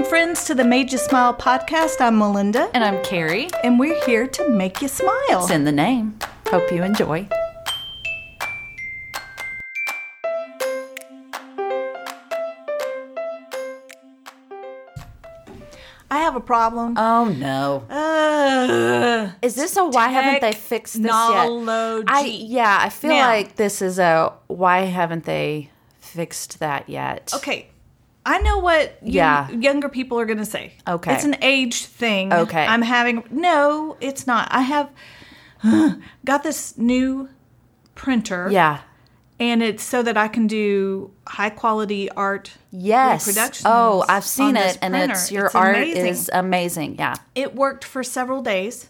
Welcome, friends, to the Made You Smile podcast. I'm Melinda, And I'm Carrie. and we're here to make you smile. It's in the name. Hope you enjoy. I have a problem. Oh no. Uh, Is this a why haven't they fixed this yet? I yeah, I feel Now- like this is a why haven't they fixed that yet? okay, I know what you- Yeah. younger people are going to say. Okay. It's an age thing. Okay. I'm having. No, it's not. I have got this new printer. Yeah. And it's so that I can do high quality art Yes. reproductions. Oh, I've seen it and printer. it's your It's art amazing. is amazing. Yeah. it worked for several days.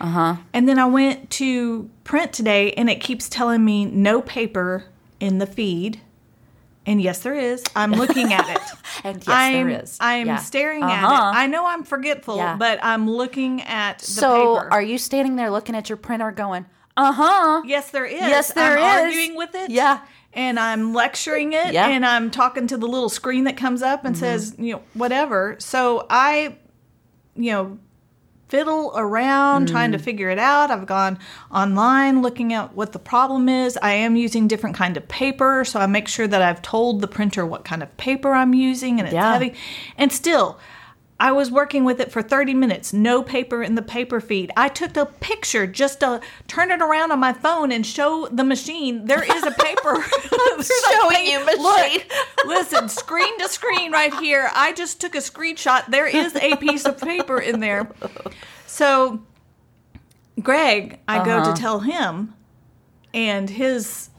Uh huh. And then I went to print today and it keeps telling me no paper in the feed. And yes, there is. I'm looking at it. And yes, I'm, there is. I'm Yeah. staring Uh-huh. at it. I know I'm forgetful, Yeah. but I'm looking at the So paper. are you standing there looking at your printer going, uh huh? yes, there is. Yes, there I'm is. arguing with it. Yeah. And I'm lecturing it Yeah. and I'm talking to the little screen that comes up and says, you know, whatever. So I, you know, fiddle around trying to hmm. figure it out. I've gone online looking at what the problem is. I am using different kind of paper, so I make sure that I've told the printer what kind of paper I'm using and it's Yeah. heavy. And still, I was working with it for 30 minutes, no paper in the paper feed. I took a picture just to turn it around on my phone and show the machine there is a paper. Showing you machine. Look, listen, screen to screen right here. I just took a screenshot. There is a piece of paper in there. So, Greg, I go Uh-huh. to tell him, and his,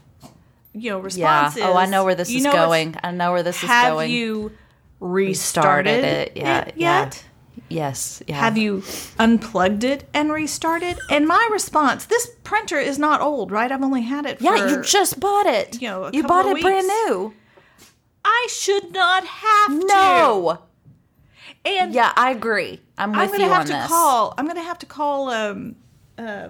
you know, Yeah. response is, Oh, I know where this is going. I know where this is Have going. you restarted started it? Yeah. it yeah. yet? Yes. Yeah. Have you unplugged it and restarted? And my response: This printer is not old, right? I've only had it. For, yeah, you just bought it. you know, you bought it brand new. I should not have to. No. and Yeah, I agree. I'm with I'm gonna you have on to this. call. I'm gonna have to call. Um, uh,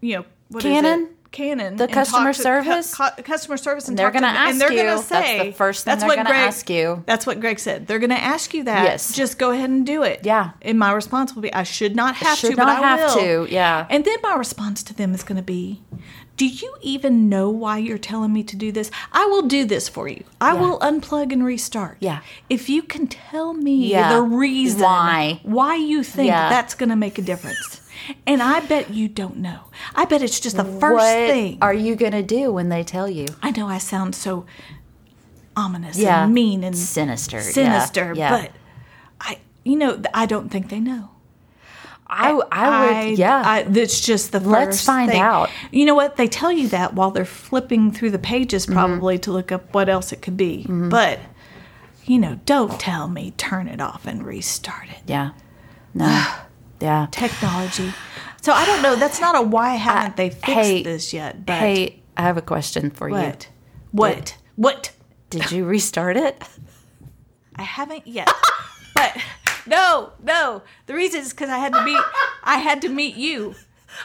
you know, what is Canon? Canon, The and customer to service? cu- customer service, and They're them, and ask they're you. gonna That's say the first thing that's they're what gonna Greg, ask you. That's what Greg said. They're gonna ask you that. Yes. just go ahead and do it. Yeah. and my response will be, I should not have should to, but I have will. to, yeah. And then my response to them is gonna be. Do you even know why you're telling me to do this? I will do this for you. I Yeah. will unplug and restart. Yeah. If you can tell me Yeah. the reason Why. why you think Yeah. that's going to make a difference. And I bet you don't know. I bet it's just the first what thing. are you gonna do when they tell you? I know I sound so ominous Yeah. and mean and Sinister. sinister, yeah. but I, you know, I don't think they know. I, I would. yeah. I, that's just the 1st Let's find thing. out. You know what? They tell you that while they're flipping through the pages, Mm-hmm. probably to look up what else it could be. But you know, don't tell me turn it off and restart it. yeah. No. yeah. technology. So I don't know. That's not a why uh, haven't they fixed hey, this yet? But Hey, I have a question for you. what? What? What? Did you restart it? I haven't yet. but no, no. The reason is because I had to meet. I had to meet you.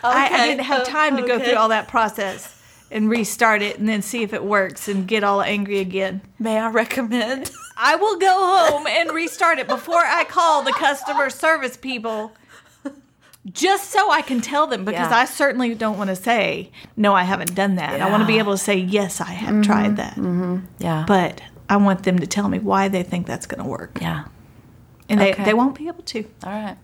I, I didn't have time to go through all that process and restart it and then see if it works and get all angry again. May I recommend? I will go home and restart it before I call the customer service people. Just so I can tell them because Yeah. I certainly don't want to say, no, I haven't done that. I want to be able to say, yes, I have mm-hmm. tried that. Mm-hmm. Yeah. But I want them to tell me why they think that's going to work. yeah. And they, Okay. they won't be able to. All right.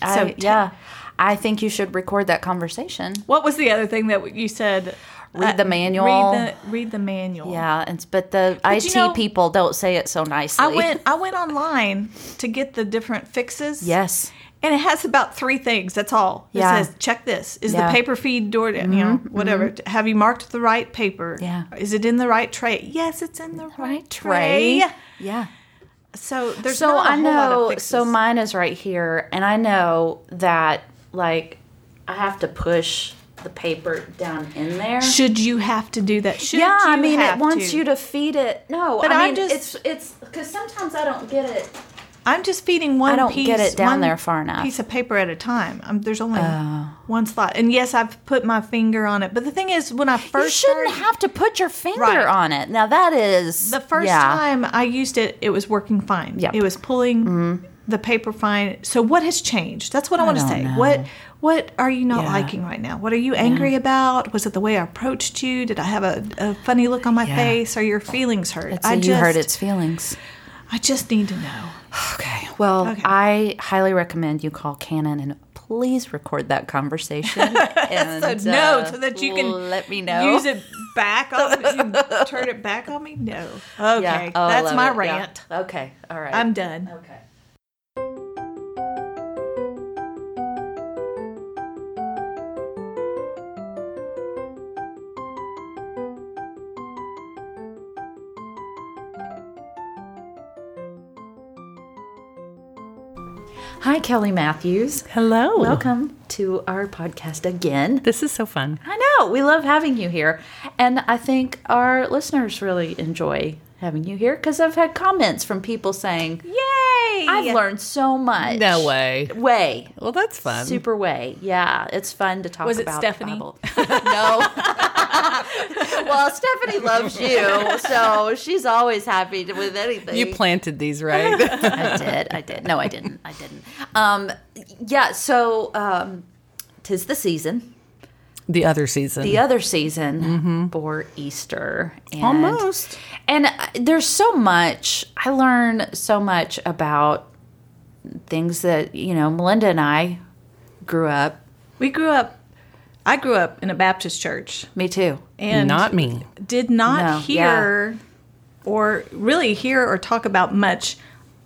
So I, yeah, I think you should record that conversation. What was the other thing that you said? Uh, read the manual. Read the, read the manual. Yeah, and but the But IT you know- people don't say it so nicely. I went I went online to get the different fixes. Yes. And it has about three things. That's all. It Yeah. says check this. Is Yeah. Mm-hmm, the paper feed door you know, whatever. Have you marked the right paper? Yeah. Is it in the right tray? Yes, it's in the right, Right tray. tray. Yeah. So there's So I whole lot of know. So mine is right here, and I know that like I have to push the paper down in there. should you have to do that? Should yeah, I mean it wants to? you to feed it. No, But I mean just- it's it's because sometimes I don't get it. I'm just feeding one I don't piece. get it down one there far enough. Oh. Piece of paper at a time. Um, there's only one slot, and yes, I've put my finger on it. But the thing is, when I You first shouldn't started, have to put your finger Right. on it. Now that is the first yeah. time I used it, it was working fine. Yep. Mm-hmm. It was pulling the paper fine. So what has changed? That's what I, want to say. know. What what are you not Yeah. liking right now? What are you angry about? Was it the way I approached you? Did I have a, a funny look on my Yeah. face? Are your feelings hurt? It's I a you just, hurt its feelings. I just need to know. Okay. Well, Okay. I highly recommend you call Canon and please record that conversation. and, So no, uh, so that you can let me know. Use it back on you turn it back on me? No. Okay. Yeah. Oh, That's my it. Yeah. rant. Okay. All right. I'm done. okay. Hi, Kelly Matthews. Hello. Welcome to our podcast again. This is so fun. I know. We love having you here. And I think our listeners really enjoy having you here because I've had comments from people saying, Yay! I've learned so much. No way. Way. Well, that's fun. Super way. Yeah. It's fun to talk Was it about. Stephanie? The Bible. no. well, Stephanie loves you. So she's always happy to, with anything. You planted these, right? I did. I did. No, I didn't. I didn't. Um, yeah. So, um, tis the season. the other season. the other season for Easter. And, Almost. And uh, there's so much. I learn so much about things that, you know, Melinda and I grew up. We grew up I grew up in a Baptist church Me too. and Not me. did not No, hear or really hear or talk about much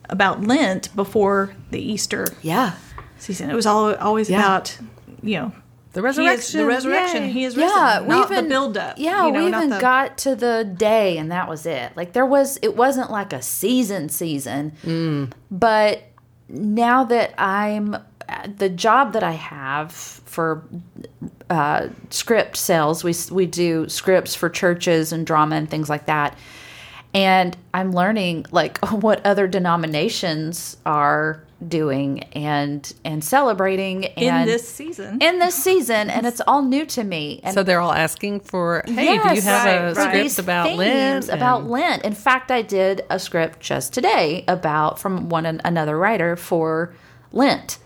about Lent before the Easter Yeah. season. It was all always Yeah. about, you know, The he is- resurrection. the resurrection. Yay. He is risen. Yeah, we not even the build up. Yeah, you know, we not even the- got to the day, and that was it. Like there was, it wasn't like a season season, Mm. but now that I'm the job that I have for uh, script sales, we we do scripts for churches and drama and things like that, and I'm learning like what other denominations are doing and and celebrating in and this season. in this season, and it's all new to me. And So they're all asking for, hey, do you have a right, for right. script these about Lent? About And- Lent. In fact, I did a script just today about from one an- another writer for Lent,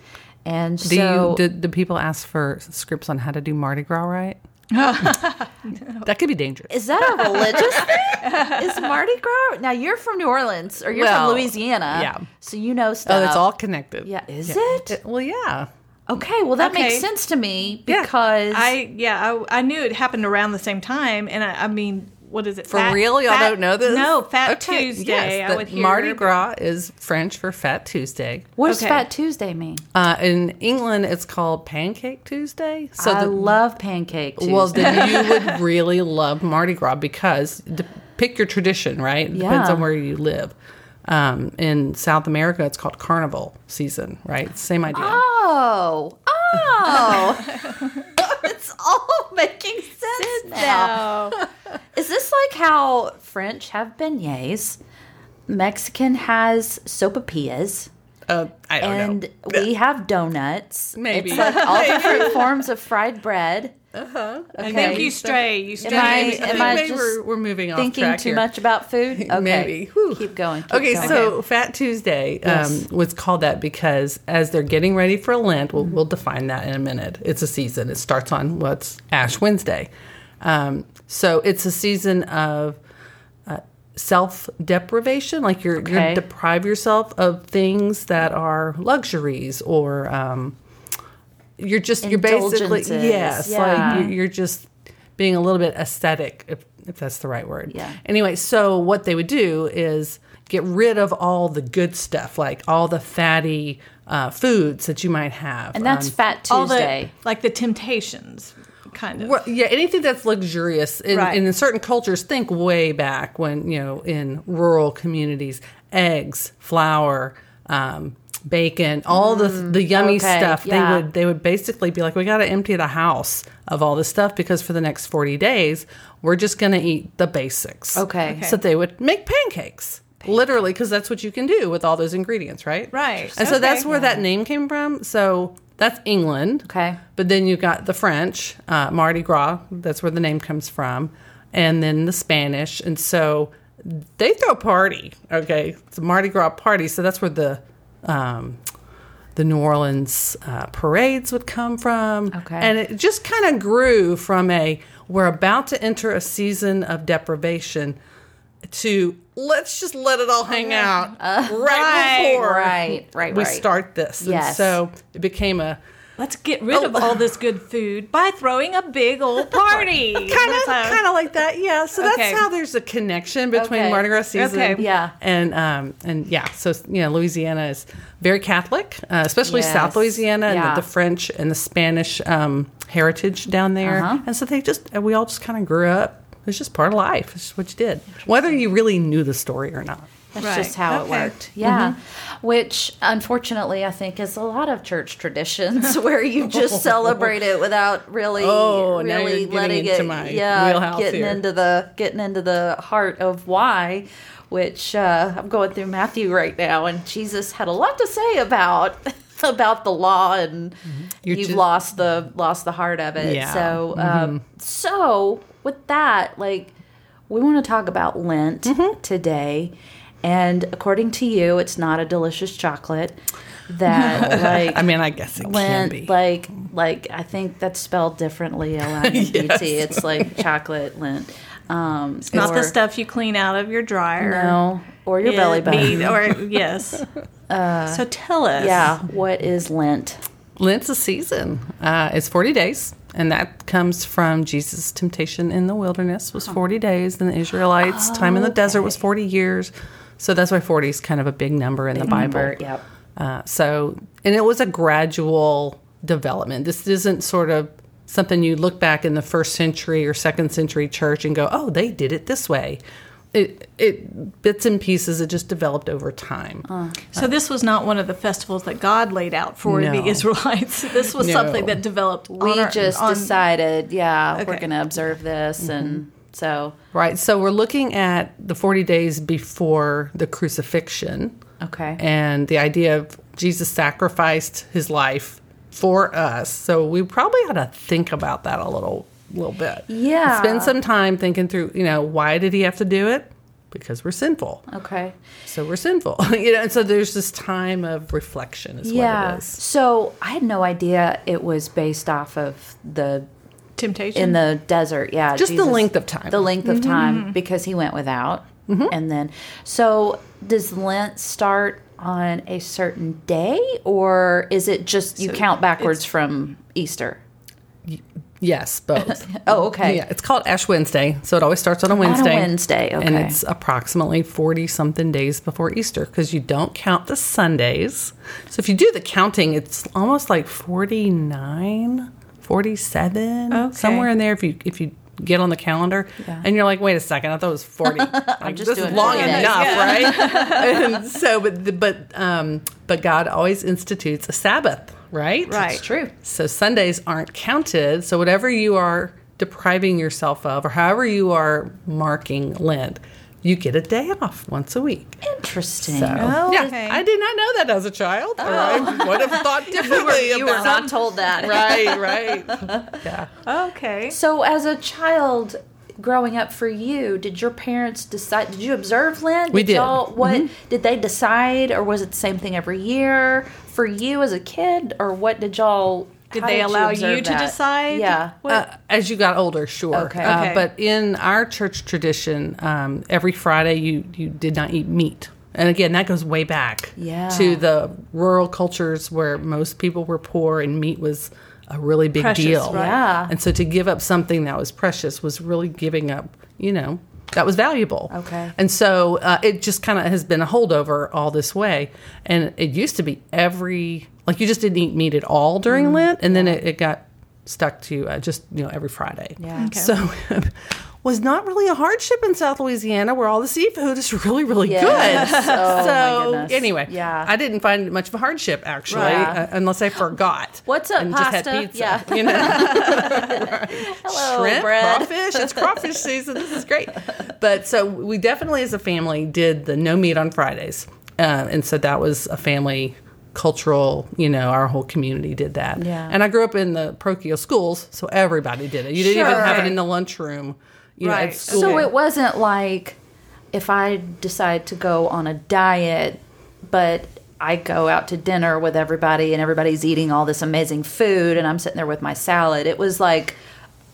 and Do so you do, do people ask for scripts on how to do Mardi Gras right? that could be dangerous. is that a religious thing? Is Mardi Gras? Now you're from New Orleans or you're Well, from Louisiana, yeah. So you know stuff. Oh, it's all connected. Yeah, is it? Well, yeah. Okay, well that makes sense to me Yeah. because I yeah, I, I knew it happened around the same time, and I, I mean, what is it For real, y'all don't know this? No, Fat Okay, Tuesday. Yes, I would hear Mardi but- Gras is French for Fat Tuesday. what does Okay. Fat Tuesday mean? Uh, in England, it's called Pancake Tuesday. So I the, love Pancake Tuesday. well, then you would really love Mardi Gras because d- pick your tradition, right? It Depends Yeah. on where you live. Um, in South America, it's called Carnival season, right? Same idea. Oh, oh. it's all making sense now. No. Is this like how French have beignets? Mexican has sopapillas, Uh, I don't and know. we have donuts. Maybe. It's like all different forms of fried bread. Uh-huh. Okay. I think you stray. You stray. I- maybe am. I just we're, we're moving off Thinking track too here. much about food? Okay. Maybe. Whew. Keep going. keep Okay, going. so Fat Tuesday um, Yes. was called that because as they're getting ready for Lent, we'll, we'll define that in a minute. It's a season. It starts on what's Ash Wednesday. Um, so it's a season of uh, self deprivation, like you're, Okay. you're deprive yourself of things that are luxuries or um, you're just you're basically yes, yeah. like you're, you're just being a little bit aesthetic, if if that's the right word. Yeah. Anyway, so what they would do is get rid of all the good stuff, like all the fatty uh, foods that you might have, and that's Um, Fat all the Tuesday. like the temptations, kind of. well, yeah, anything that's luxurious. In, Right. and in certain cultures, think way back when you know in rural communities, eggs, flour. Um, bacon all the the yummy okay, stuff yeah. they would they would basically be like we got to empty the house of all this stuff because for the next 40 days we're just going to eat the basics Okay. so they would make pancakes literally because that's what you can do with all those ingredients, right? Right. And so that's Okay. where that name came from. So that's England. Okay. But then you've got the French, uh, Mardi Gras. That's where the name comes from, and then the Spanish. And so they throw a party. Okay, it's a Mardi Gras party. So that's where the um, the New Orleans uh, parades would come from. Okay. And it just kind of grew from a we're about to enter a season of deprivation to let's just let it all hang out right, Right, before right, right, we right. start this. And so it became a Let's get rid of all this good food by throwing a big old party. kind of kind of like that yeah so that's how there's a connection between Okay. mardi gras season Okay. Yeah. and um and yeah so you know louisiana is very catholic uh, especially Yes. south louisiana Yeah. and the, the french and the spanish um heritage down there Uh-huh. and so they just we all just kind of grew up it's just part of life it's just what you did whether you really knew the story or not That's Right. just how Okay. it worked. Yeah. Which unfortunately I think is a lot of church traditions where you just celebrate it without really Oh, really letting into it my yeah, getting here. into the getting into the heart of why which uh, I'm going through Matthew right now and Jesus had a lot to say about about the law and You're you've just- lost the lost the heart of it. Yeah. So um, so with that, like we want to talk about Lent Mm-hmm. today. And according to you, it's not a delicious chocolate that like i mean i guess it can be like like I think that's spelled differently L I N D Yes. It's like chocolate lint. Um it's not the stuff you clean out of your dryer. No. Or your Yeah, belly button. or yes. so tell us. Yeah. What is Lent? Lent's a season. Uh, it's 40 days, and that comes from Jesus' temptation in the wilderness was 40 days, and the Israelites' time in the desert was 40 years. So that's why 40 is kind of a big number in the Bible. Number, yep. Uh, so, and it was a gradual development. This isn't sort of something you look back in the first century or second century church and go, "Oh, they did it this way." It, it bits and pieces. It just developed over time. So this was not one of the festivals that God laid out for No. the Israelites. This was No. something that developed. We on our- just on- decided, yeah, we're going to observe this Mm-hmm. and so Right. So we're looking at the 40 days before the crucifixion. okay. And the idea of Jesus sacrificed his life for us. So we probably ought to think about that a little little bit. Yeah. Spend some time thinking through, you know, why did he have to do it? Because we're sinful. Okay. So we're sinful. you know, and so there's this time of reflection is what Yeah. it is. So I had no idea it was based off of the temptation. in the desert. Yeah. Just the length of time. The length of mm-hmm. time because he went without. Mm-hmm. And then, so does Lent start on a certain day or is it just you count backwards from Easter? Yes, both. Oh, okay. Yeah, it's called Ash Wednesday, so it always starts on a Wednesday. Wednesday, okay. and it's approximately forty something days before Easter because you don't count the Sundays. So if you do the counting, it's almost like 49, 47, Okay. somewhere in there. If you if you get on the calendar, Yeah. and you're like, wait a second, I thought it was forty. Like, just this is long 40 enough, right? and so, but the- but um, but God always institutes a Sabbath, right? Right. It's true. So Sundays aren't counted. So whatever you are depriving yourself of, or however you are marking Lent, you get a day off once a week. Interesting. So Oh, yeah, okay. I did not know that as a child. Or I oh. would have thought differently you were about not told that. Right, right. Yeah. okay. So, as a child growing up for you, did your parents decide? Did you observe Lent? We did. Y'all, what mm-hmm. did they decide, or was it the same thing every year for you as a kid, or what did y'all? Did how they allow observe you to decide? Yeah. What- Uh, as you got older, sure. Okay. Uh, Okay. but in our church tradition, um, every Friday you you did not eat meat, and again that goes way back Yeah. to the rural cultures where most people were poor and meat was a really big Precious, deal. right. Yeah. And so to give up something that was precious was really giving up, you know, that was valuable. Okay. And so uh, it just kind of has been a holdover all this way. And it used to be every, like you just didn't eat meat at all during Mm-hmm. Lent. And then it, it got stuck to uh, just, you know, every Friday. Yeah. Okay. So was not really a hardship in South Louisiana, where all the seafood is really, really Yes. good. Oh, so anyway, Yeah. I didn't find much of a hardship actually, Right. uh, unless I forgot. What's up, and pasta? Yeah. You know, Hello, shrimp, bread. crawfish. It's crawfish season. This is great. But so we definitely, as a family, did the no meat on Fridays, uh, and so that was a family cultural. You know, our whole community did that. Yeah. And I grew up in the parochial schools, so everybody did it. You didn't even have it in the lunchroom. You know, Right. at school. So it wasn't like if I decide to go on a diet, but I go out to dinner with everybody and everybody's eating all this amazing food and I'm sitting there with my salad. It was like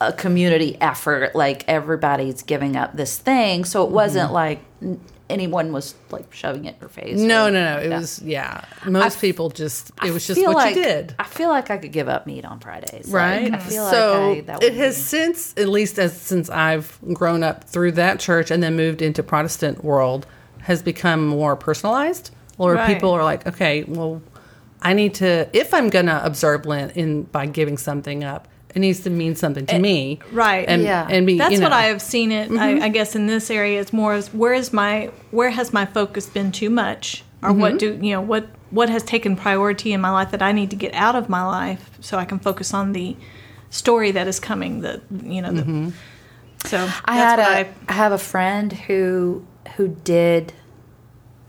a community effort. Like everybody's giving up this thing. So it mm-hmm. wasn't like n- anyone was like shoving it in your face. no, no, no. It was yeah. Most people just it was just what like, you did. I feel like I could give up meat on Fridays. Like, right? I feel so like I, that it has be- since, at least as since I've grown up through that church and then moved into Protestant world, has become more personalized. Or Right. people are like, okay, well, I need to if I'm gonna observe Lent in by giving something up, it needs to mean something to me, right. And Yeah. and be That's you know, what I have seen it. I, mm-hmm. I guess in this area, it's more as where is my where has my focus been too much, or what mm-hmm. do you know what what has taken priority in my life that I need to get out of my life so I can focus on the story that is coming. The you know the. Mm-hmm. So I had what a, I- I have a friend who who did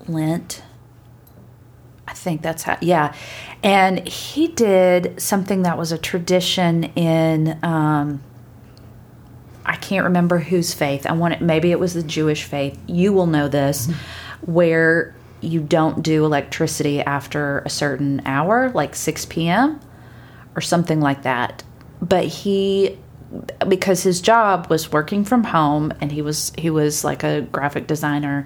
Lent. I think that's how yeah. And he did something that was a tradition in um I can't remember whose faith. I want it maybe it was the Jewish faith. You will know this where you don't do electricity after a certain hour, like 6 p.m. or something like that. But he because his job was working from home and he was he was like a graphic designer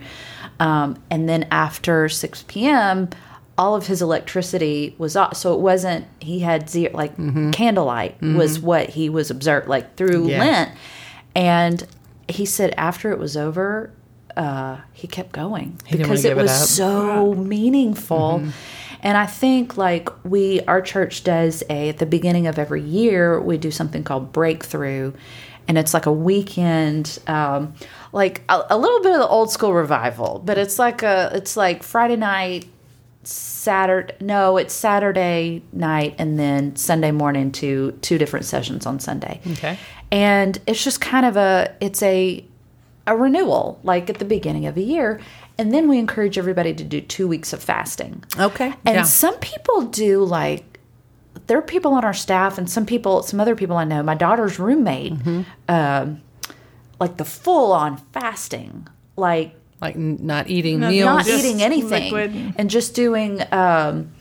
um, and then after 6 p.m all of his electricity was off. So it wasn't he had zero like candlelight was what he was observed like through Yeah. lent. And he said after it was over uh, he kept going didn't because it it was up. so meaningful. And i think like we our church does a at the beginning of every year we do something called breakthrough. And it's like a weekend um, like a, a little bit of the old school revival but it's like a it's like friday night Saturday. No, it's Saturday night and then Sunday morning to two different sessions on Sunday. Okay. And it's just kind of a it's a a renewal like at the beginning of a year. And then we encourage everybody to do two weeks of fasting. Okay. And yeah. some people do like there are people on our staff and some people some other people I know. My daughter's roommate, Mm-hmm. um, like the full on fasting. Like like n- not eating No, meals. not just eating anything liquid. and just doing um,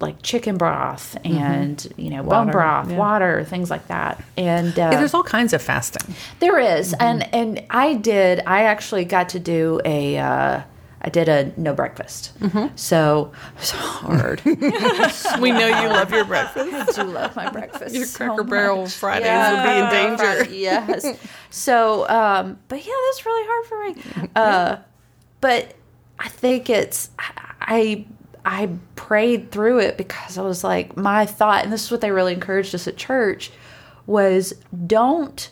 like chicken broth and you know bone Water, broth, yeah. water, things like that. And uh, Yeah, there's all kinds of fasting. there is, Mm-hmm. and and I did. I actually got to do a. Uh, I did a no breakfast, Mm-hmm. so it was hard. We know you love your breakfast. I do love my breakfast. Your so Cracker much. Barrel Fridays Yeah, would be in danger. Yes. So, um, but yeah, that's really hard for me. Uh, but I think it's I I prayed through it because I was like my thought, and this is what they really encouraged us at church, was don't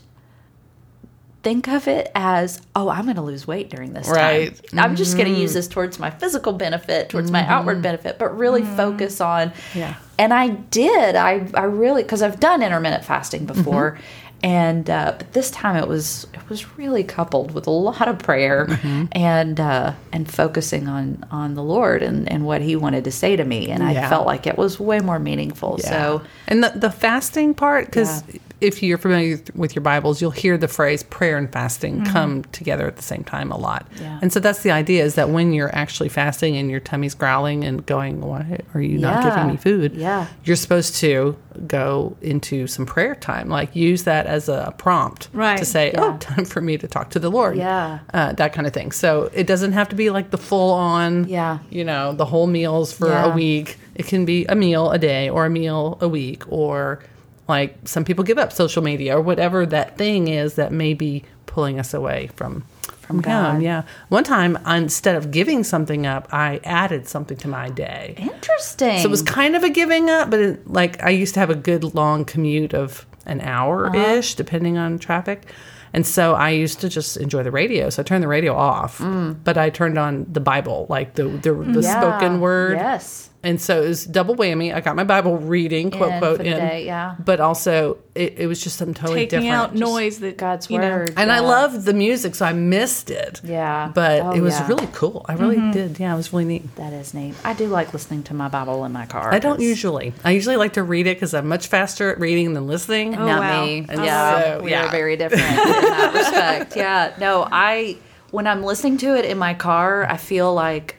think of it as oh i'm going to lose weight during this Right. time i'm just going to mm-hmm. use this towards my physical benefit towards my mm-hmm. outward benefit but really mm-hmm. focus on Yeah. and i did. I i really because i've done intermittent fasting before and uh, but this time it was it was really coupled with a lot of prayer and uh, and focusing on on the Lord and and what He wanted to say to me, and I felt like it was way more meaningful. So and the, the fasting part, because Yeah. If you're familiar with your Bibles, you'll hear the phrase prayer and fasting come together at the same time a lot. Mm-hmm. Yeah. And so that's the idea is that when you're actually fasting and your tummy's growling and going, why are you not giving me food? Yeah. You're supposed to go into some prayer time, like use that as a prompt Right. to say, Yeah. oh, time for me to talk to the Lord. Yeah. Uh, that kind of thing. So it doesn't have to be like the full on, Yeah. you know, the whole meals for Yeah. a week. It can be a meal a day or a meal a week or like some people give up social media or whatever that thing is that may be pulling us away from from God. Him. Yeah. One time, instead of giving something up, I added something to my day. interesting. So it was kind of a giving up, but it, like I used to have a good long commute of an hour ish, uh-huh. depending on traffic. And so I used to just enjoy the radio. So I turned the radio off, mm. but I turned on the Bible, like the the, the Yeah. spoken word. Yes. And so it was double whammy. I got my Bible reading, quote, In quote, in. day, yeah. But also, it, it was just something totally Taking different. out Just- noise that God's you know, word. And I yeah. loved the music, so I missed it. Yeah. But Oh, it was yeah. really cool. I really Mm-hmm. did. Yeah, it was really neat. That is neat. I do like listening to my Bible in my car. I don't usually. I usually like to read it because I'm much faster at reading than listening. Oh, Not wow. me. I Yeah, love it. we Yeah. are very different in that respect. Yeah. No, I when I'm listening to it in my car, I feel like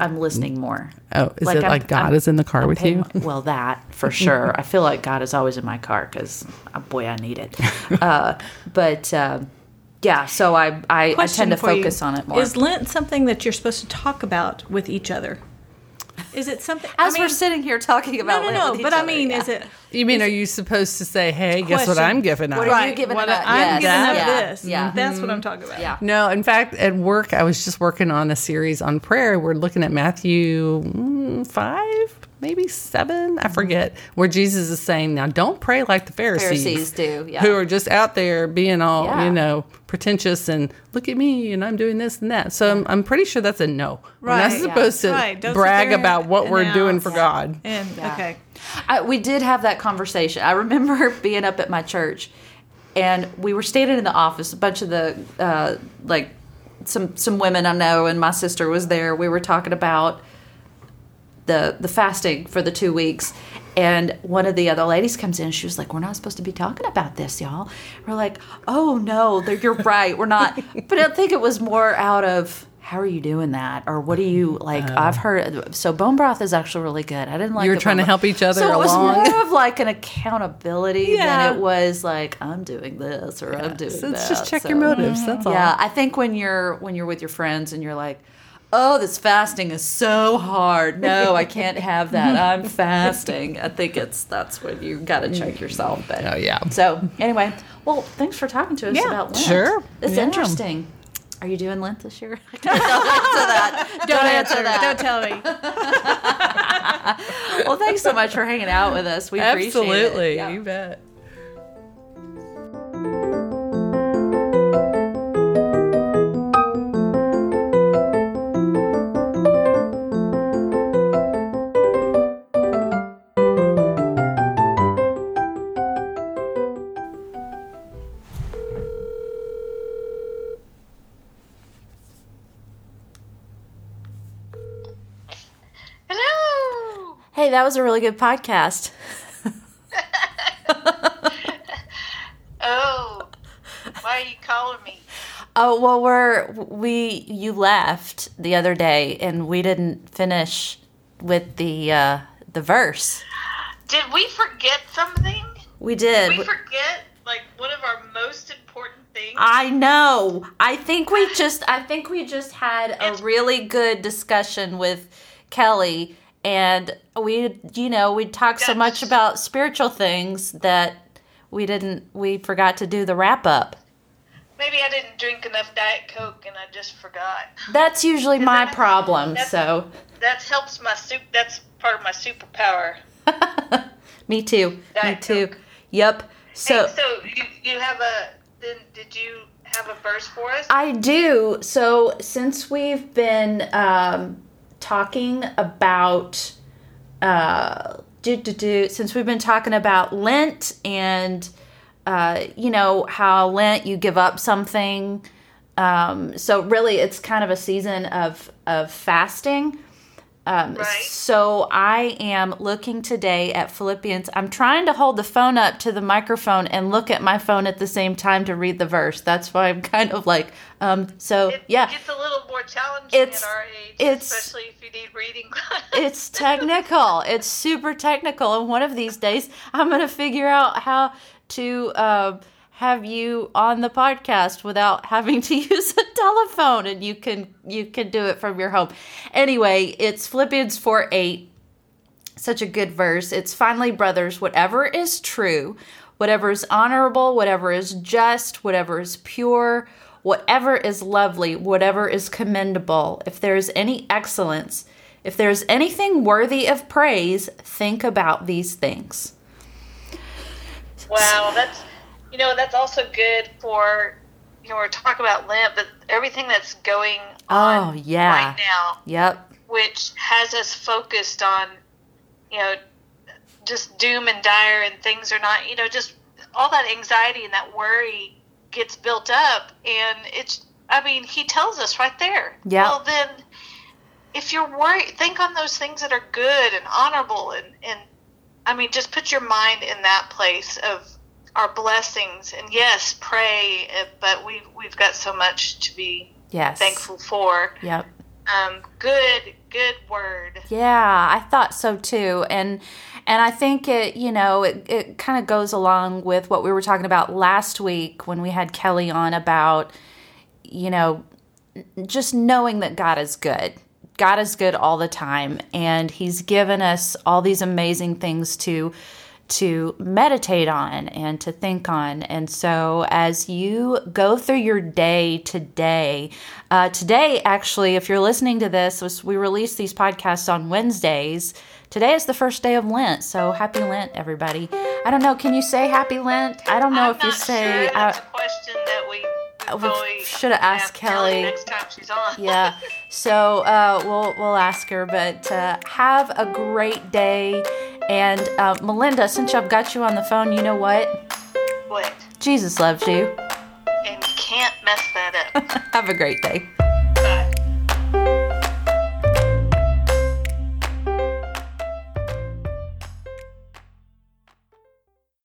I'm listening more. Oh, is it I'm- like God I'm- is in the car I'm with paying- you? Well, that for sure. I feel like God is always in my car because, boy, I need it. Uh, but um yeah, so I I, I tend to for you. focus on it more. Is Lent something that you're supposed to talk about with each other? Is it something? As I mean, we're sitting here talking about no, Lent no. with each But I mean, yeah. is it? You mean, are you supposed to say, hey, guess what I'm giving up? What up? are you Right. giving what up? I'm Yes. giving up Yeah. this. Yeah. That's what I'm talking about. Yeah. No, in fact, at work, I was just working on a series on prayer. We're looking at Matthew mm, 5, maybe 7, I forget, where Jesus is saying, Now don't pray like the Pharisees. Pharisees do, yeah. Who are just out there being all, Yeah. you know, pretentious and look at me and I'm doing this and that. So I'm, I'm pretty sure that's a no. We're not Right. supposed to Right. Brag about what and we're doing announce. for God. And Yeah. okay, I, we did have that conversation. I remember being up at my church, and we were standing in the office. A bunch of the uh, like some some women I know, and my sister was there. We were talking about the the fasting for the two weeks. And one of the other ladies comes in. She was like, "We're not supposed to be talking about this, y'all." We're like, "Oh no, you're right. We're not." But I think it was more out of how are you doing that, or what do you like? Oh. I've heard so bone broth is actually really good. I didn't like. You were trying to help each other So it was more of like an accountability Yeah. than it was like I'm doing this or I'm doing So that. just check So- your motives. That's mm-hmm. all. yeah, I think when you're when you're with your friends and you're like, "Oh, this fasting is so hard. No, I can't have that. I'm fasting." I think it's that's when you got to check yourself. But Oh, yeah. So anyway, well, thanks for talking to us Yeah, about Lent. sure. it's Yeah. interesting. Are you doing Lent this year? Don't answer that. Don't answer that. Don't tell me. Well, thanks so much for hanging out with us. We appreciate it. Absolutely. Yeah. You bet. That was a really good podcast. Oh, why are you calling me? Oh well, we're we you left the other day and we didn't finish with the uh, the verse. Did we forget something? We did. We forget like one of our most important things. I know. I think we just I think we just had a really good discussion with Kelly and we you know, we talked so much about spiritual things that we didn't we forgot to do the wrap up. Maybe I didn't drink enough Diet Coke and I just forgot. That's usually my that- problem. that's- So That helps my soup. That's part of my superpower. me too. Me Diet too. Coke. Yep. So hey, so you you have a then did you have a verse for us? I do. So since we've been um, talking about, uh, do, do, do, since we've been talking about Lent and, uh, you know, how Lent you give up something. Um, so really, it's kind of a season of of fasting. Um, Right. So I am looking today at Philippians. I'm trying to hold the phone up to the microphone and look at my phone at the same time to read the verse. That's why I'm kind of like, um, so it yeah, gets a little more challenging It's- at our age, it's- especially if you need reading glasses. it's technical. It's super technical. And one of these days, I'm going to figure out how to uh, have you on the podcast without having to use a telephone, and you can you can do it from your home. Anyway, it's Philippians four eight. Such a good verse. It's finally, brothers, whatever is true, whatever is honorable, whatever is just, whatever is pure, whatever is lovely, whatever is commendable, if there is any excellence, if there is anything worthy of praise, think about these things. Wow, that's you know that's also good for you know, we're talking about Lent, but everything that's going oh, on Oh, yeah. right now, Yep. which has us focused on, you know, just doom and dire and things are not, you know, just all that anxiety and that worry gets built up. And it's, I mean, he tells us right there. Yeah. Well, then, if you're worried, think on those things that are good and honorable. And, and I mean, just put your mind in that place of our blessings. And yes, pray, uh, but we've, we've got so much to be Yes. thankful for. Yep. Um, good, good word. Yeah, I thought so too. And and I think it, you know, it, it kind of goes along with what we were talking about last week when we had Kelly on about, you know, just knowing that God is good. God is good all the time and he's given us all these amazing things to to meditate on and to think on. And so, as you go through your day today, uh, today, actually, if you're listening to this, we release these podcasts on Wednesdays. Today is the first day of Lent, so happy Lent, everybody. I don't know, can you say happy Lent? I don't know I'm if you say. Sure. That's uh, a question that we we shoulda asked have Kelly. next time she's on. yeah. So uh, we'll we'll ask her. But uh, have a great day. And uh, Melinda, since I've got you on the phone, you know what? What? Jesus loves you. And you can't mess that up. Have a great day.